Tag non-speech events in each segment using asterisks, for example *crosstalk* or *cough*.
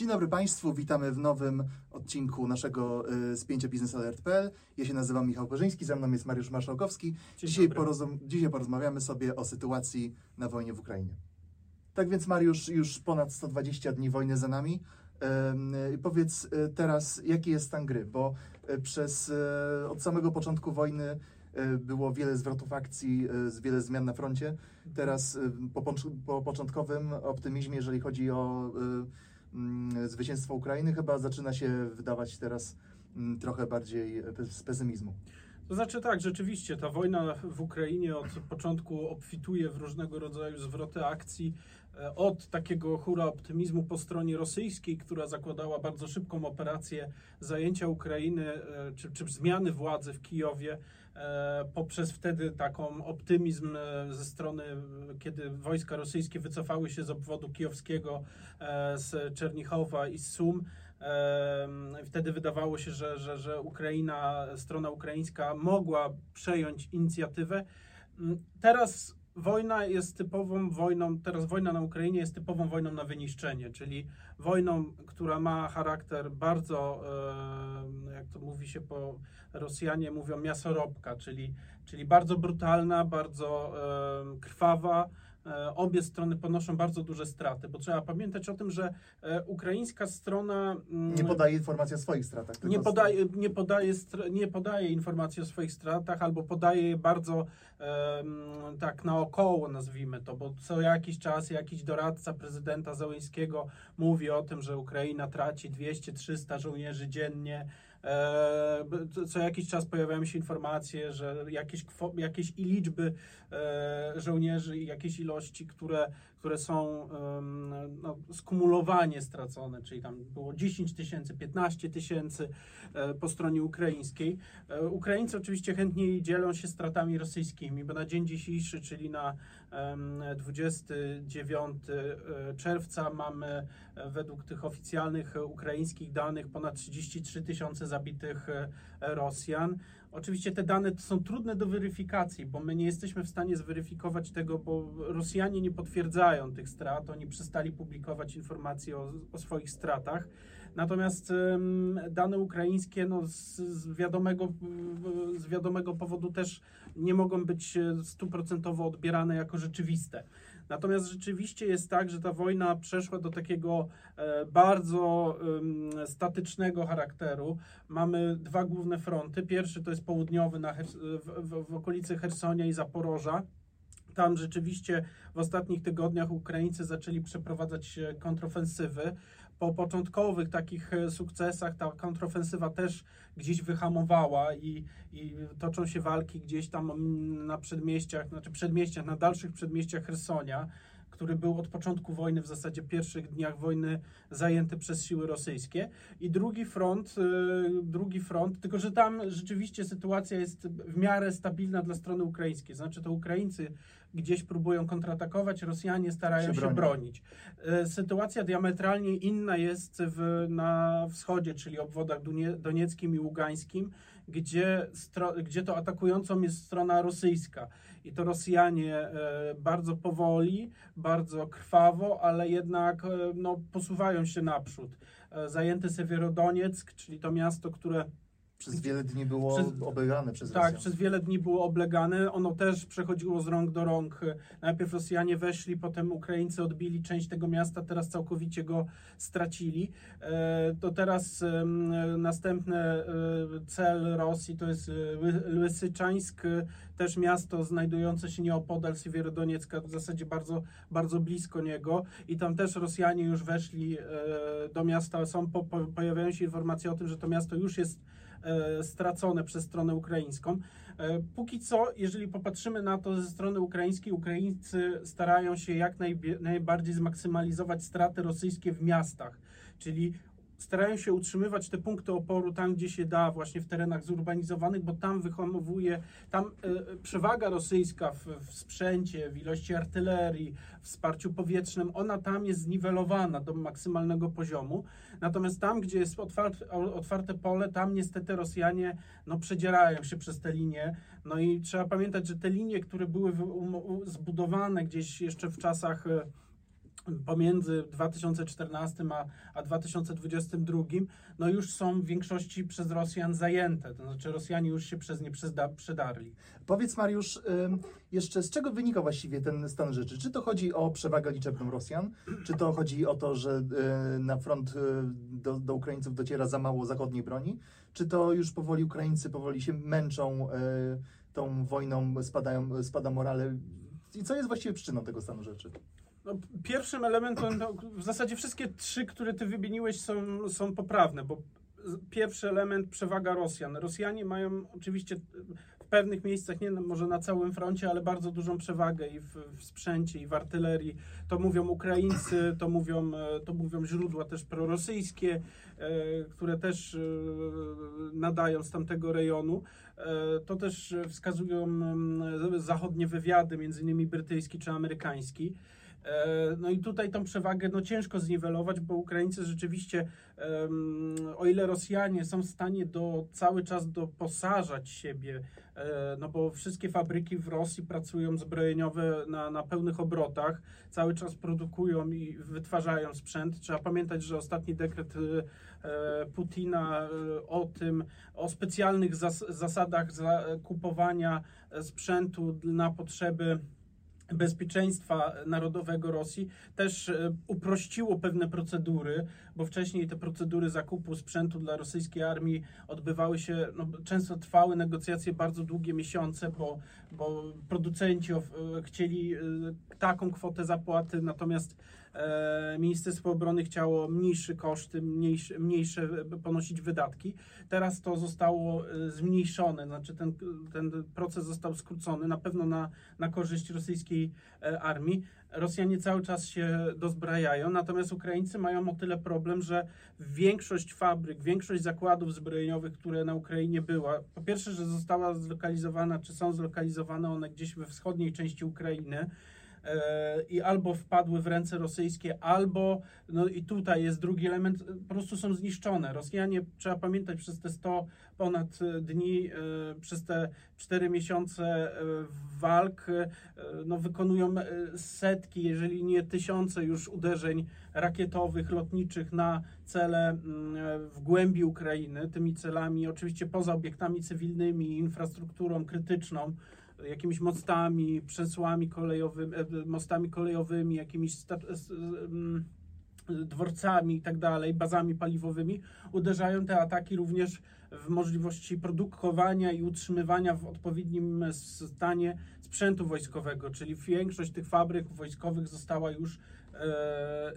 Dzień dobry Państwu, witamy w nowym odcinku naszego y, spięcia biznesalert.pl. Ja się nazywam Michał Korzyński, ze mną jest Mariusz Marszałkowski. Dzisiaj, porozum- dzisiaj porozmawiamy sobie o sytuacji na wojnie w Ukrainie. Tak więc Mariusz, już ponad 120 dni wojny za nami. Powiedz y, teraz, jaki jest stan gry, bo y, przez od samego początku wojny było wiele zwrotów akcji, wiele zmian na froncie. Teraz po, po początkowym optymizmie, jeżeli chodzi o mm, zwycięstwo Ukrainy, chyba zaczyna się wydawać teraz mm, trochę bardziej e, z pesymizmu. To znaczy tak, rzeczywiście ta wojna w Ukrainie od początku obfituje w różnego rodzaju zwroty akcji. E, Od takiego hura optymizmu po stronie rosyjskiej, która zakładała bardzo szybką operację zajęcia Ukrainy e, czy, czy zmiany władzy w Kijowie, poprzez wtedy taką optymizm e, ze strony, e, kiedy wojska rosyjskie wycofały się z obwodu kijowskiego, e, z Czernichowa i z Sum. Wtedy wydawało się, że, że, że Ukraina, strona ukraińska mogła przejąć inicjatywę. Mm, Teraz wojna jest typową wojną, teraz wojna na Ukrainie jest typową wojną na wyniszczenie, czyli wojną, która ma charakter bardzo, em, jak to mówi się po Rosjanie mówią, miasorobka, czyli, czyli bardzo brutalna, bardzo em, krwawa. E, Obie strony ponoszą bardzo duże straty, bo trzeba pamiętać o tym, że e, ukraińska strona mm, Nie podaje informacji o swoich stratach. nie podaje, nie, podaje, nie podaje informacji o swoich stratach, albo podaje je bardzo tak naokoło, nazwijmy to, bo co jakiś czas jakiś doradca prezydenta Załęskiego mówi o tym, że Ukraina traci 200-300 żołnierzy dziennie. E, co- jakiś czas pojawiają się informacje, że jakieś, jakieś i liczby e, żołnierzy i jakieś ilości, które, które są no, skumulowanie stracone, czyli tam było 10 tysięcy, 15 tysięcy e, po stronie ukraińskiej. Ukraińcy oczywiście chętniej dzielą się stratami rosyjskimi, bo na dzień dzisiejszy, czyli na 29 e, czerwca mamy e, według tych oficjalnych ukraińskich danych ponad 33 tysiące zabitych e, Rosjan. Oczywiście te dane są trudne do weryfikacji, bo my nie jesteśmy w stanie zweryfikować tego, bo Rosjanie nie potwierdzają tych strat, oni przestali publikować informacje o, o swoich stratach. Natomiast dane ukraińskie no, z, z, wiadomego, z wiadomego powodu też nie mogą być e, stuprocentowo odbierane jako rzeczywiste. Natomiast rzeczywiście jest tak, że ta wojna przeszła do takiego e, bardzo statycznego charakteru. Mamy dwa główne fronty. Pierwszy to jest południowy na w, w, w okolicy Hersonia i Zaporoża. Tam rzeczywiście w ostatnich tygodniach Ukraińcy zaczęli przeprowadzać kontrofensywy. Po początkowych takich e, sukcesach ta kontrofensywa też gdzieś wyhamowała i, i toczą się walki gdzieś tam mm, na przedmieściach, znaczy przedmieściach, na dalszych przedmieściach Hersonia, który był od początku wojny, w zasadzie pierwszych dniach wojny zajęty przez siły rosyjskie. I drugi front, y, drugi front, tylko że tam rzeczywiście sytuacja jest w miarę stabilna dla strony ukraińskiej. Znaczy to Ukraińcy gdzieś próbują kontratakować, Rosjanie starają Się się, bronić. Y, Sytuacja diametralnie inna jest w, na wschodzie, czyli obwodach donieckim i ługańskim, gdzie, gdzie to atakującą jest strona rosyjska. I to Rosjanie e, bardzo powoli, bardzo krwawo, ale jednak e, no, posuwają się naprzód. E, Zajęty Sewierodonieck, czyli to miasto, które Przez wiele dni było Przez- oblegane przez tak, Rosjan. przez wiele dni było oblegane. Ono też przechodziło z rąk do rąk. Najpierw Rosjanie weszli, potem Ukraińcy odbili część tego miasta, teraz całkowicie go stracili. To teraz następny cel Rosji to jest Ły- Lysyczańsk, e, też miasto znajdujące się nieopodal Siewierodoniecka, w zasadzie bardzo, bardzo blisko niego. I tam też Rosjanie już weszli e, do miasta. Są, po, po, pojawiają się informacje o tym, że to miasto już jest e, stracone przez stronę ukraińską. E, Póki co, jeżeli popatrzymy na to ze strony ukraińskiej, Ukraińcy starają się jak najbardziej zmaksymalizować straty rosyjskie w miastach, czyli starają się utrzymywać te punkty oporu tam, gdzie się da, właśnie w terenach zurbanizowanych, bo tam wyhamowuje, tam e, przewaga rosyjska w, w sprzęcie, w ilości artylerii, w wsparciu powietrznym, ona tam jest zniwelowana do maksymalnego poziomu. Natomiast tam, gdzie jest otwarte, otwarte pole, tam niestety Rosjanie no, przedzierają się przez te linie. No i trzeba pamiętać, że te linie, które były zbudowane gdzieś jeszcze w czasach e, pomiędzy 2014 a, a 2022, no już są w większości przez Rosjan zajęte. To znaczy Rosjanie już się przez nie przyda, przydarli. Powiedz Mariusz, jeszcze z czego wynika właściwie ten stan rzeczy? Czy to chodzi o przewagę liczebną Rosjan? Czy to chodzi o to, że na front do, do Ukraińców dociera za mało zachodniej broni? Czy to już powoli Ukraińcy powoli się męczą tą wojną, spadają, spada morale? I co jest właściwie przyczyną tego stanu rzeczy? No, pierwszym elementem, no, w zasadzie wszystkie trzy, które ty wymieniłeś są, są poprawne, bo pierwszy element przewaga Rosjan. Rosjanie mają oczywiście w pewnych miejscach, nie może na całym froncie, ale bardzo dużą przewagę i w, w, sprzęcie, i w artylerii. To mówią Ukraińcy, to mówią, to mówią źródła też prorosyjskie, e, które też e, nadają z tamtego rejonu. E, to też wskazują zachodnie wywiady, między innymi brytyjski czy amerykański. E, no i tutaj tą przewagę no, ciężko zniwelować, bo Ukraińcy rzeczywiście, o ile Rosjanie są w stanie do, cały czas doposażać siebie, e, no bo wszystkie fabryki w Rosji pracują zbrojeniowe na, na pełnych obrotach, cały czas produkują i wytwarzają sprzęt. Trzeba pamiętać, że ostatni dekret e, Putina o tym, o specjalnych zas zasadach kupowania sprzętu na potrzeby bezpieczeństwa narodowego Rosji też e, uprościło pewne procedury, bo wcześniej te procedury zakupu sprzętu dla rosyjskiej armii odbywały się, no, często trwały negocjacje bardzo długie miesiące, bo, bo producenci chcieli e, taką kwotę zapłaty, natomiast E, Ministerstwo Obrony chciało mniejsze koszty, mniejsze, mniejsze ponosić wydatki. Teraz to zostało e, zmniejszone, znaczy ten, ten proces został skrócony, na pewno na, na korzyść rosyjskiej e, armii. Rosjanie cały czas się dozbrajają, natomiast Ukraińcy mają o tyle problem, że większość fabryk, większość zakładów zbrojeniowych, które na Ukrainie była, po pierwsze, że została zlokalizowana, czy są zlokalizowane one gdzieś we wschodniej części Ukrainy, i albo wpadły w ręce rosyjskie, albo, no i tutaj jest drugi element, po prostu są zniszczone. Rosjanie, trzeba pamiętać, przez te 100 ponad dni, e, przez te 4 miesiące e, walk, e, no wykonują setki, jeżeli nie tysiące już uderzeń rakietowych, lotniczych na cele mm, w głębi Ukrainy. Tymi celami, oczywiście poza obiektami cywilnymi, infrastrukturą krytyczną, jakimiś mostami, przesłami kolejowymi, e, mostami kolejowymi, jakimiś mm, dworcami i tak dalej, bazami paliwowymi, uderzają te ataki również w możliwości produkowania i utrzymywania w odpowiednim stanie sprzętu wojskowego, czyli większość tych fabryk wojskowych została już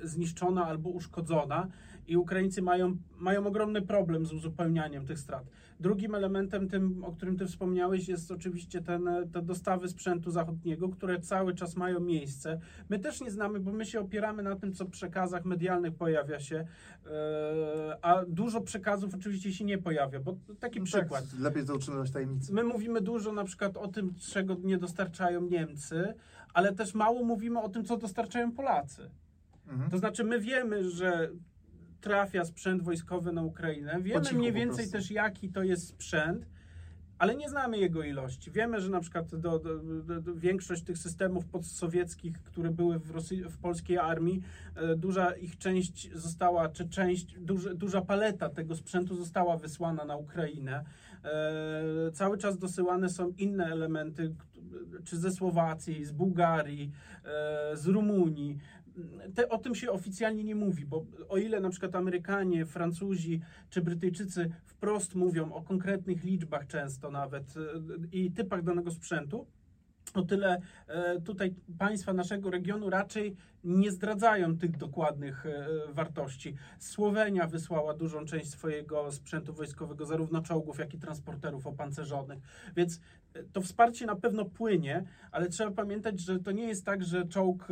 zniszczona albo uszkodzona i Ukraińcy mają, mają ogromny problem z uzupełnianiem tych strat. Drugim elementem, tym, o którym ty wspomniałeś, jest oczywiście ten, te dostawy sprzętu zachodniego, które cały czas mają miejsce. My też nie znamy, bo my się opieramy na tym, co w przekazach medialnych pojawia się, e, a dużo przekazów oczywiście się nie pojawia, bo taki no przykład. Tak, lepiej to utrzymywać tajemnicą. My mówimy dużo na przykład o tym, czego nie dostarczają Niemcy, ale też mało mówimy o tym, co dostarczają Polacy. Mhm. To znaczy, my wiemy, że trafia sprzęt wojskowy na Ukrainę. Wiemy mniej więcej też, jaki to jest sprzęt, ale nie znamy jego ilości. Wiemy, że na przykład do, do, do, większość tych systemów postsowieckich, które były w, Rosji, w polskiej armii, e, duża ich część została, czy część, duży, duża paleta tego sprzętu została wysłana na Ukrainę. E, cały czas dosyłane są inne elementy, czy ze Słowacji, z Bułgarii, e, z Rumunii. Te, o tym się oficjalnie nie mówi, bo o ile na przykład Amerykanie, Francuzi czy Brytyjczycy wprost mówią o konkretnych liczbach często nawet e, i typach danego sprzętu, o tyle e, tutaj państwa naszego regionu raczej nie zdradzają tych dokładnych e, wartości. Słowenia wysłała dużą część swojego sprzętu wojskowego, zarówno czołgów, jak i transporterów opancerzonych. Więc e, to wsparcie na pewno płynie, ale trzeba pamiętać, że to nie jest tak, że czołg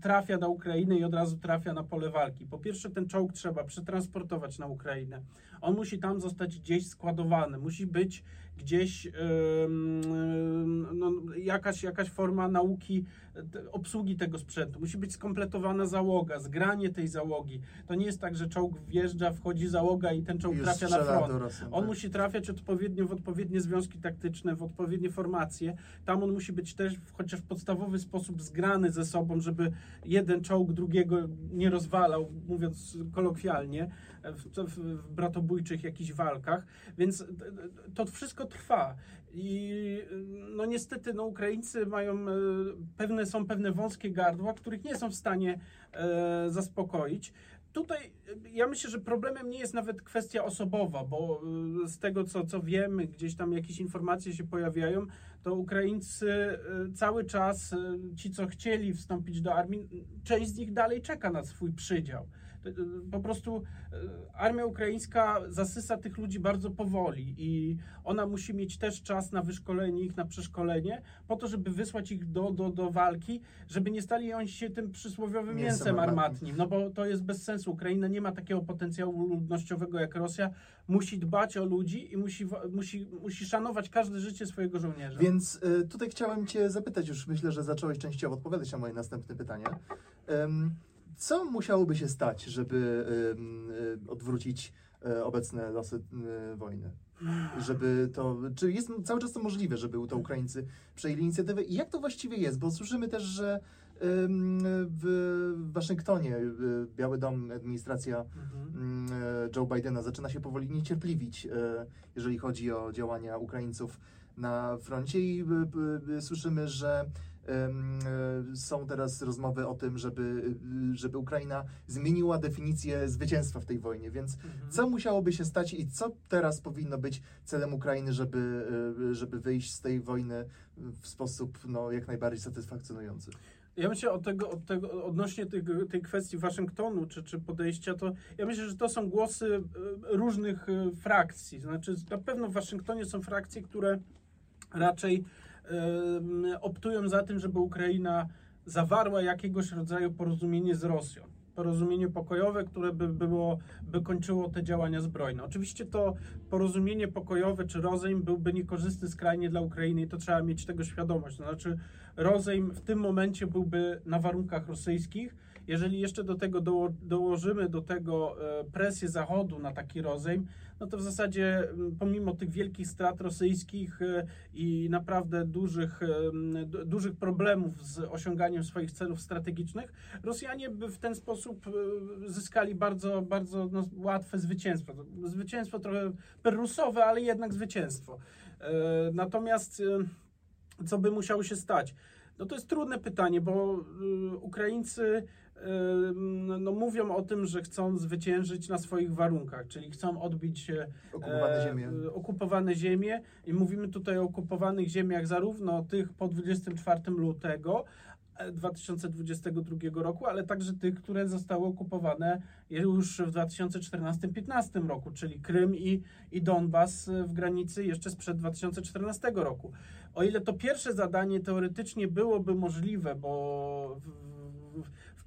trafia na Ukrainę i od razu trafia na pole walki. Po pierwsze, ten czołg trzeba przetransportować na Ukrainę. On musi tam zostać gdzieś składowany, musi być gdzieś no, jakaś, jakaś forma nauki obsługi tego sprzętu. Musi być skompletowana załoga, zgranie tej załogi. To nie jest tak, że czołg wjeżdża, wchodzi załoga i ten czołg Już trafia na front. do Rosjan, On tak. musi trafiać odpowiednio w odpowiednie związki taktyczne, w odpowiednie formacje. Tam on musi być też chociaż w podstawowy sposób zgrany ze sobą, żeby jeden czołg drugiego nie rozwalał, mówiąc kolokwialnie, w, w, w bratobójczych jakichś walkach. Więc to wszystko trwa. I no niestety no, Ukraińcy mają e, pewne, są pewne wąskie gardła, których nie są w stanie e, zaspokoić. Tutaj e, ja myślę, że problemem nie jest nawet kwestia osobowa, bo e, z tego co, co wiemy, gdzieś tam jakieś informacje się pojawiają, to Ukraińcy cały czas, ci co chcieli wstąpić do armii, część z nich dalej czeka na swój przydział. Po prostu e, armia ukraińska zasysa tych ludzi bardzo powoli i ona musi mieć też czas na wyszkolenie ich, na przeszkolenie, po to, żeby wysłać ich do, do, do walki, żeby nie stali oni się tym przysłowiowym Mięsem armatnim, no bo to jest bez sensu. Ukraina nie ma takiego potencjału ludnościowego jak Rosja. Musi dbać o ludzi i musi, musi, musi szanować każde życie swojego żołnierza. Więc y, tutaj chciałem Cię zapytać, już myślę, że zacząłeś częściowo odpowiadać na moje następne pytanie. Ym, co musiałoby się stać, żeby odwrócić y, obecne losy wojny? Żeby to, czy jest cały czas to możliwe, żeby to Ukraińcy przejęli inicjatywę? I jak to właściwie jest? Bo słyszymy też, że w Waszyngtonie y, Biały Dom, administracja Mhm. e, Joe Bidena zaczyna się powoli niecierpliwić, e, jeżeli chodzi o działania Ukraińców na froncie i słyszymy, że e, są teraz rozmowy o tym, żeby, e, żeby Ukraina zmieniła definicję zwycięstwa w tej wojnie, więc Mhm. co musiałoby się stać i co teraz powinno być celem Ukrainy, żeby, e, żeby wyjść z tej wojny w sposób no, jak najbardziej satysfakcjonujący? Ja myślę od tego, od tego odnośnie tego, tej kwestii Waszyngtonu czy, czy podejścia, to ja myślę, że to są głosy e, różnych e, frakcji. Znaczy, na pewno w Waszyngtonie są frakcje, które raczej optują za tym, żeby Ukraina zawarła jakiegoś rodzaju porozumienie z Rosją. Porozumienie pokojowe, które by było, by kończyło te działania zbrojne. Oczywiście to porozumienie pokojowe czy rozejm byłby niekorzystny skrajnie dla Ukrainy i to trzeba mieć tego świadomość. To znaczy, rozejm w tym momencie byłby na warunkach rosyjskich. Jeżeli jeszcze do tego doło, dołożymy do tego e, presję Zachodu na taki rozejm, no to w zasadzie pomimo tych wielkich strat rosyjskich e, i naprawdę dużych, e, dużych problemów z osiąganiem swoich celów strategicznych, Rosjanie by w ten sposób zyskali bardzo, bardzo no, łatwe zwycięstwo. Zwycięstwo trochę perrusowe, ale jednak zwycięstwo. Natomiast co by musiało się stać? No to jest trudne pytanie, bo y, Ukraińcy no, mówią o tym, że chcą zwyciężyć na swoich warunkach, czyli chcą odbić e, Okupowane ziemie. e, okupowane ziemie i mówimy tutaj o okupowanych ziemiach zarówno tych po 24 lutego e, 2022 roku, ale także tych, które zostały okupowane już w 2014-15 roku, czyli Krym i, i Donbas e, w granicy jeszcze sprzed 2014 roku. O ile to pierwsze zadanie teoretycznie byłoby możliwe, bo w,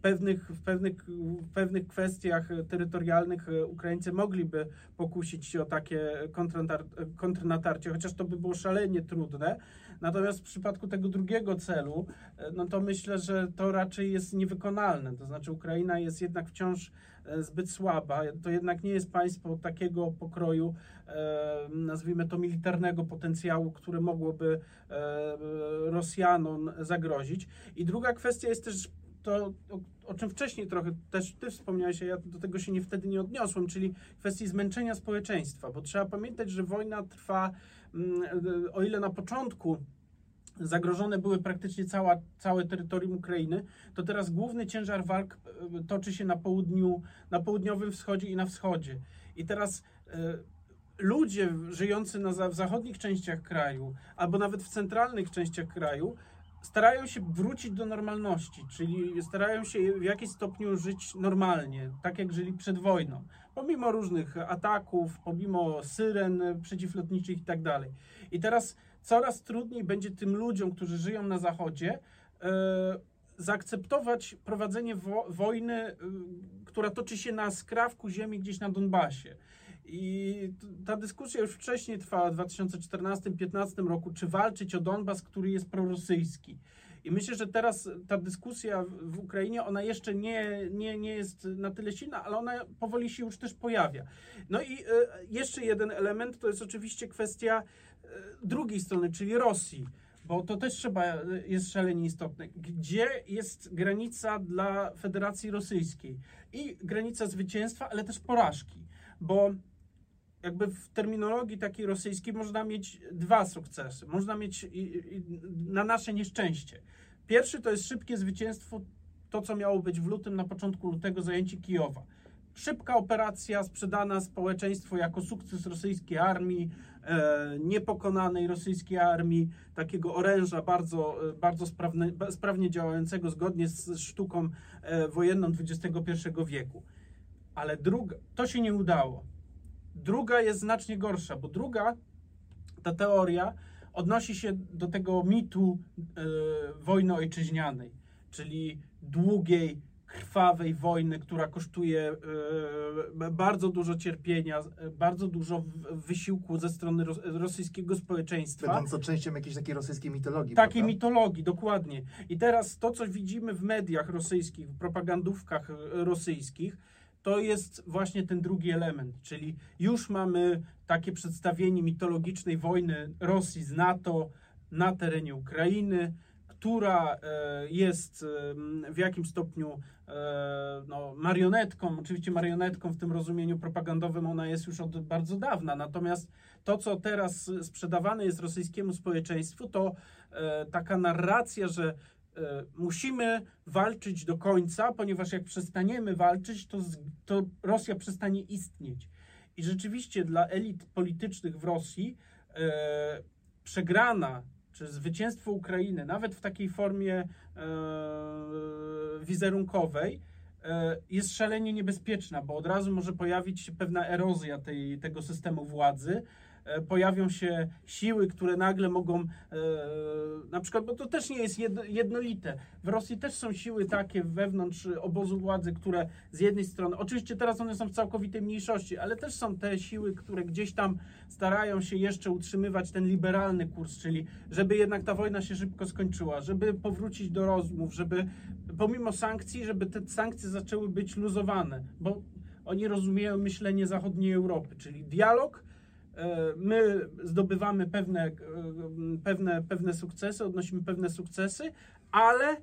pewnych, w, pewnych, w pewnych kwestiach terytorialnych e, Ukraińcy mogliby pokusić się o takie kontrnatar- kontrnatarcie, chociaż to by było szalenie trudne. Natomiast w przypadku tego drugiego celu, e, no to myślę, że to raczej jest niewykonalne. To znaczy Ukraina jest jednak wciąż e, zbyt słaba. To jednak nie jest państwo takiego pokroju, e, nazwijmy to militarnego potencjału, które mogłoby e, Rosjanom zagrozić. I druga kwestia jest też to, o, o czym wcześniej trochę też ty wspomniałeś, a ja do tego się nie, wtedy nie odniosłem, czyli kwestii zmęczenia społeczeństwa, bo trzeba pamiętać, że wojna trwa, mm, o ile na początku zagrożone były praktycznie cała, całe terytorium Ukrainy, to teraz główny ciężar walk e, toczy się na południu, na południowym wschodzie i na wschodzie. I teraz e, ludzie żyjący na, w zachodnich częściach kraju, albo nawet w centralnych częściach kraju, starają się wrócić do normalności, czyli starają się w jakimś stopniu żyć normalnie, tak jak żyli przed wojną. Pomimo różnych ataków, pomimo syren przeciwlotniczych i tak dalej. I teraz coraz trudniej będzie tym ludziom, którzy żyją na zachodzie, e, zaakceptować prowadzenie wo- wojny, y, która toczy się na skrawku ziemi gdzieś na Donbasie. I ta dyskusja już wcześniej trwała w 2014-2015 roku, czy walczyć o Donbas, który jest prorosyjski. I myślę, że teraz ta dyskusja w- w Ukrainie, ona jeszcze nie, nie, nie jest na tyle silna, ale ona powoli się już też pojawia. No i e, jeszcze jeden element to jest oczywiście kwestia e, drugiej strony, czyli Rosji. Bo to też trzeba, e, jest szalenie istotne. Gdzie jest granica dla Federacji Rosyjskiej? I granica zwycięstwa, ale też porażki. Bo jakby w terminologii takiej rosyjskiej można mieć dwa sukcesy. Można mieć i, i, na nasze nieszczęście. Pierwszy to jest szybkie zwycięstwo, to co miało być w lutym, na początku lutego zajęcie Kijowa. Szybka operacja sprzedana społeczeństwu jako sukces rosyjskiej armii, e, niepokonanej rosyjskiej armii, takiego oręża bardzo, e, bardzo sprawne, sprawnie działającego zgodnie z sztuką e, wojenną XXI wieku. Ale druga, to się nie udało. Druga jest znacznie gorsza, bo druga, ta teoria, odnosi się do tego mitu e, wojny ojczyźnianej, czyli długiej, krwawej wojny, która kosztuje e, bardzo dużo cierpienia, e, bardzo dużo wysiłku ze strony ros, rosyjskiego społeczeństwa. Będąco częścią jakiejś takiej rosyjskiej mitologii. Takiej prawda? mitologii, dokładnie. I teraz to, co widzimy w mediach rosyjskich, w propagandówkach rosyjskich, to jest właśnie ten drugi element, czyli już mamy takie przedstawienie mitologicznej wojny Rosji z NATO na terenie Ukrainy, która e, jest e, w jakimś stopniu e, no, marionetką, oczywiście marionetką w tym rozumieniu propagandowym, ona jest już od bardzo dawna, natomiast to, co teraz sprzedawane jest rosyjskiemu społeczeństwu, to taka narracja, że musimy walczyć do końca, ponieważ jak przestaniemy walczyć, to, to Rosja przestanie istnieć. I rzeczywiście dla elit politycznych w Rosji e, przegrana czy zwycięstwo Ukrainy, nawet w takiej formie e, wizerunkowej, e, jest szalenie niebezpieczna, bo od razu może pojawić się pewna erozja tej, tego systemu władzy. E, Pojawią się siły, które nagle mogą, e, na przykład, bo to też nie jest jedno, jednolite. W Rosji też są siły takie wewnątrz obozu władzy, które z jednej strony, oczywiście teraz one są w całkowitej mniejszości, ale też są te siły, które gdzieś tam starają się jeszcze utrzymywać ten liberalny kurs, czyli żeby jednak ta wojna się szybko skończyła, żeby powrócić do rozmów, żeby pomimo sankcji, żeby te sankcje zaczęły być luzowane, bo oni rozumieją myślenie zachodniej Europy, czyli dialog. E, My zdobywamy pewne, e, pewne, pewne sukcesy, odnosimy pewne sukcesy, ale e,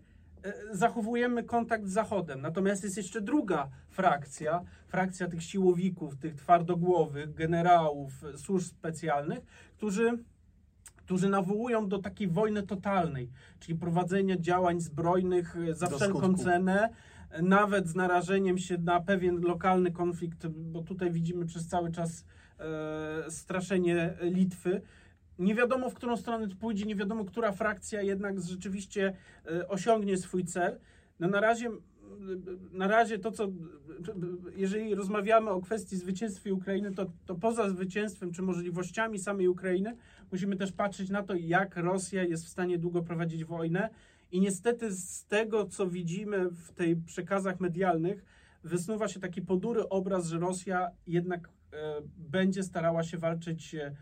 zachowujemy kontakt z Zachodem. Natomiast jest jeszcze druga frakcja, frakcja tych siłowików, tych twardogłowych, generałów, służb specjalnych, którzy którzy nawołują do takiej wojny totalnej, czyli prowadzenia działań zbrojnych za Do wszelką skutku. cenę, nawet z narażeniem się na pewien lokalny konflikt, bo tutaj widzimy przez cały czas e, straszenie Litwy. Nie wiadomo, w którą stronę to pójdzie, nie wiadomo, która frakcja jednak rzeczywiście e, osiągnie swój cel. No na razie, na razie to, co jeżeli rozmawiamy o kwestii zwycięstwa Ukrainy, to, to poza zwycięstwem czy możliwościami samej Ukrainy, musimy też patrzeć na to, jak Rosja jest w stanie długo prowadzić wojnę. I niestety z tego, co widzimy w tej przekazach medialnych, wysnuwa się taki ponury obraz, że Rosja jednak e, będzie starała się walczyć, e,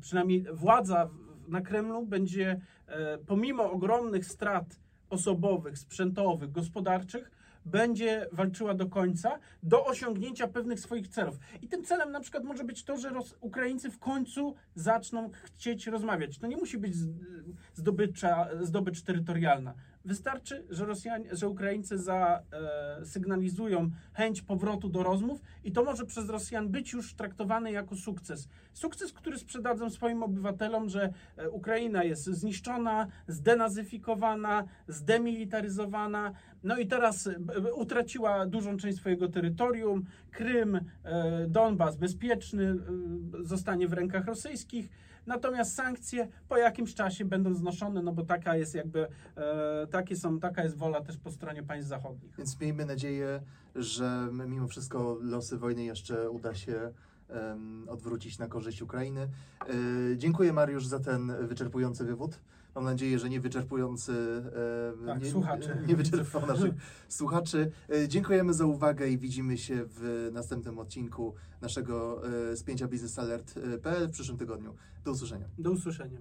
przynajmniej władza na Kremlu będzie, e, pomimo ogromnych strat osobowych, sprzętowych, gospodarczych, będzie walczyła do końca, do osiągnięcia pewnych swoich celów. I tym celem na przykład może być to, że Ros- Ukraińcy w końcu zaczną chcieć rozmawiać. To nie musi być z- zdobycza, zdobycz terytorialna. Wystarczy, że Rosjanie, że Ukraińcy zasygnalizują chęć powrotu do rozmów i to może przez Rosjan być już traktowane jako sukces. Sukces, który sprzedadzą swoim obywatelom, że e, Ukraina jest zniszczona, zdenazyfikowana, zdemilitaryzowana, no i teraz e, utraciła dużą część swojego terytorium. Krym, e, Donbas bezpieczny, e, zostanie w rękach rosyjskich. Natomiast sankcje po jakimś czasie będą znoszone, no bo taka jest jakby, e, takie są, taka jest wola też po stronie państw zachodnich. Więc miejmy nadzieję, że mimo wszystko losy wojny jeszcze uda się em, odwrócić na korzyść Ukrainy. E, dziękuję Mariusz za ten wyczerpujący wywód. Mam nadzieję, że nie wyczerpujący, e, Tak, nie, słuchaczy. nie wyczerpał *laughs* naszych słuchaczy. E, dziękujemy za uwagę i widzimy się w następnym odcinku naszego e, spięcia Business Alert.pl w przyszłym tygodniu. Do usłyszenia. Do usłyszenia.